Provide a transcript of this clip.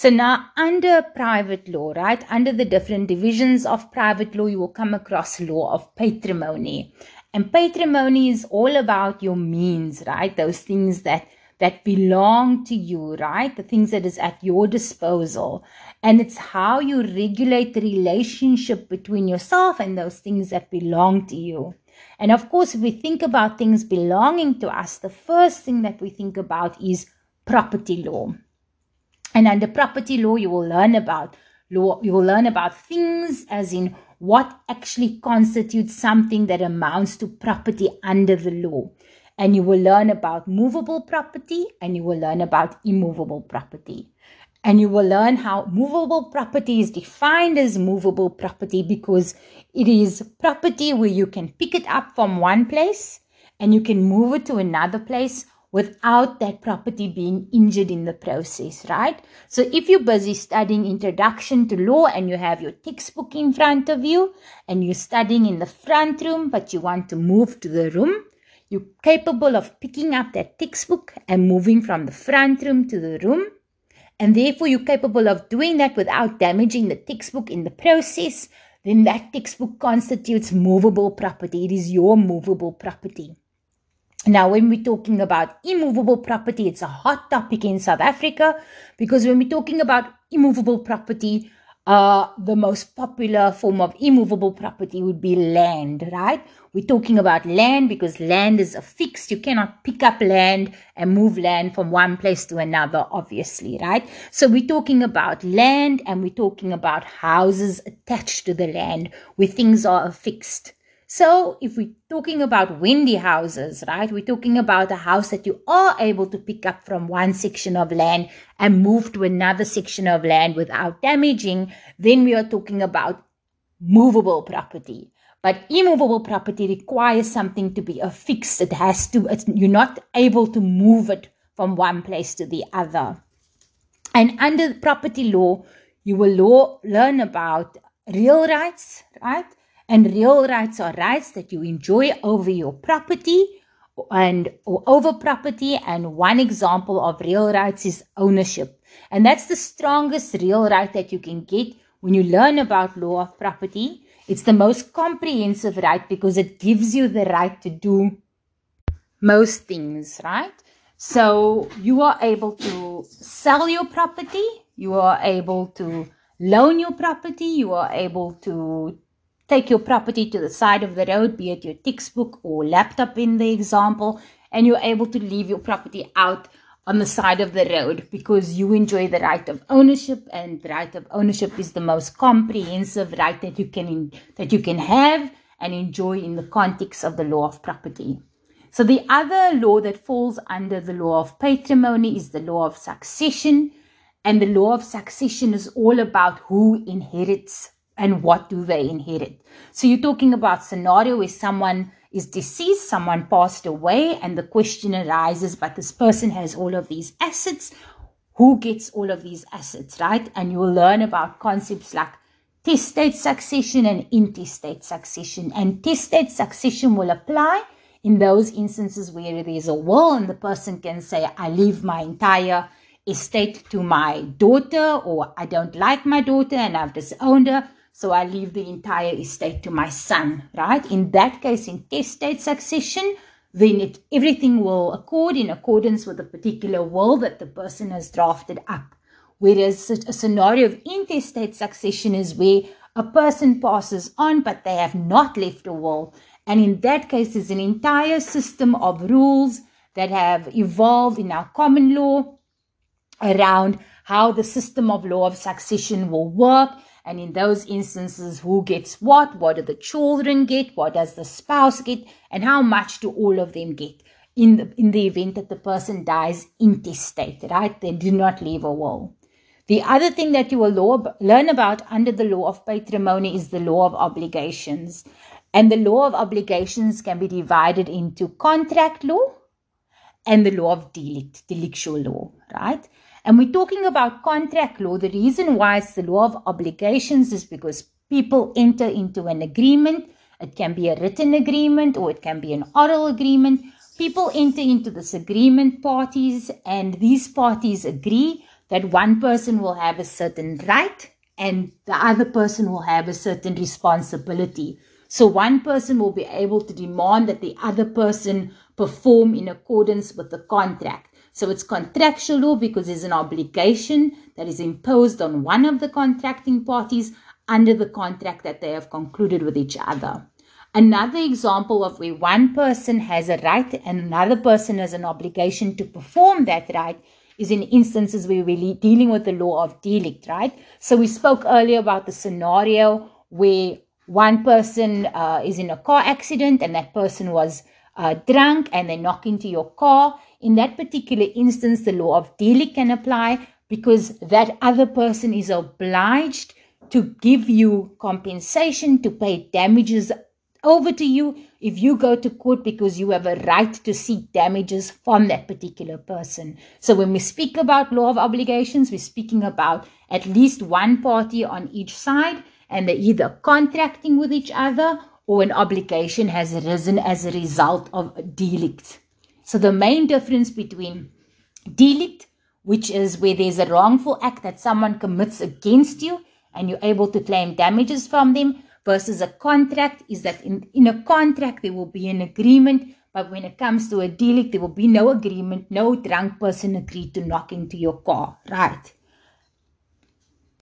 So now under private law, right, under the different divisions of private law, you will come across law of patrimony. And patrimony is all about your means, right? Those things that that belong to you, right? The things that is at your disposal. And it's how you regulate the relationship between yourself and those things that belong to you. And of course, if we think about things belonging to us, the first thing that we think about is property law. And under property law, you will learn about law, you will learn about things as in what actually constitutes something that amounts to property under the law. And you will learn about movable property and you will learn about immovable property. And you will learn how movable property is defined as movable property because it is property where you can pick it up from one place and you can move it to another place without that property being injured in the process, right? So if you're busy studying introduction to law and you have your textbook in front of you and you're studying in the front room, but you want to move to the room, you're capable of picking up that textbook and moving from the front room to the room. And therefore, you're capable of doing that without damaging the textbook in the process. Then that textbook constitutes movable property. It is your movable property. Now, when we're talking about immovable property, it's a hot topic in South Africa because when we're talking about immovable property, uh, the most popular form of immovable property would be land, right? We're talking about land because land is a fixed. You cannot pick up land and move land from one place to another, obviously, right? So we're talking about land and we're talking about houses attached to the land where things are fixed. So if we're talking about Wendy houses, right, we're talking about a house that you are able to pick up from one section of land and move to another section of land without damaging, then we are talking about movable property. But immovable property requires something to be affixed. It has to, you're not able to move it from one place to the other. And under property law, you will law, learn about real rights, right? And real rights are rights that you enjoy over your property and or over property. And one example of real rights is ownership. And that's the strongest real right that you can get when you learn about law of property. It's the most comprehensive right because it gives you the right to do most things, right? So you are able to sell your property, you are able to loan your property, you are able to Take your property to the side of the road, be it your textbook or laptop in the example, and you're able to leave your property out on the side of the road because you enjoy the right of ownership and the right of ownership is the most comprehensive right that you can that you can have and enjoy in the context of the law of property. So the other law that falls under the law of patrimony is the law of succession and the law of succession is all about who inherits and what do they inherit. So you're talking about scenario where someone is deceased, someone passed away, and the question arises, but this person has all of these assets. Who gets all of these assets, right? And you'll learn about concepts like testate succession and intestate succession. And testate succession will apply in those instances where there's a will and the person can say, I leave my entire estate to my daughter, or I don't like my daughter and I've disowned her so I leave the entire estate to my son, right? In that case, in testate succession, then it, everything will accord in accordance with the particular will that the person has drafted up. Whereas a scenario of intestate succession is where a person passes on, but they have not left a will. And in that case, there's an entire system of rules that have evolved in our common law around how the system of law of succession will work and in those instances, who gets what? What do the children get? What does the spouse get? And how much do all of them get in the, in the event that the person dies intestate, right? They do not leave a will. The other thing that you will law, learn about under the law of patrimony is the law of obligations. And the law of obligations can be divided into contract law and the law of delict, delictual law, right? And we're talking about contract law. The reason why it's the law of obligations is because people enter into an agreement. It can be a written agreement or it can be an oral agreement. People enter into this agreement parties and these parties agree that one person will have a certain right and the other person will have a certain responsibility. So one person will be able to demand that the other person perform in accordance with the contract. So it's contractual law because there's an obligation that is imposed on one of the contracting parties under the contract that they have concluded with each other. Another example of where one person has a right and another person has an obligation to perform that right is in instances where we're dealing with the law of delict, right? So we spoke earlier about the scenario where one person uh, is in a car accident and that person was uh, drunk and they knock into your car. In that particular instance, the law of delict can apply because that other person is obliged to give you compensation to pay damages over to you if you go to court because you have a right to seek damages from that particular person. So when we speak about law of obligations, we're speaking about at least one party on each side and they're either contracting with each other or an obligation has arisen as a result of a delict. So the main difference between delict, which is where there's a wrongful act that someone commits against you and you're able to claim damages from them, versus a contract is that in, in a contract there will be an agreement, but when it comes to a delict, there will be no agreement, no drunk person agreed to knock into your car, right?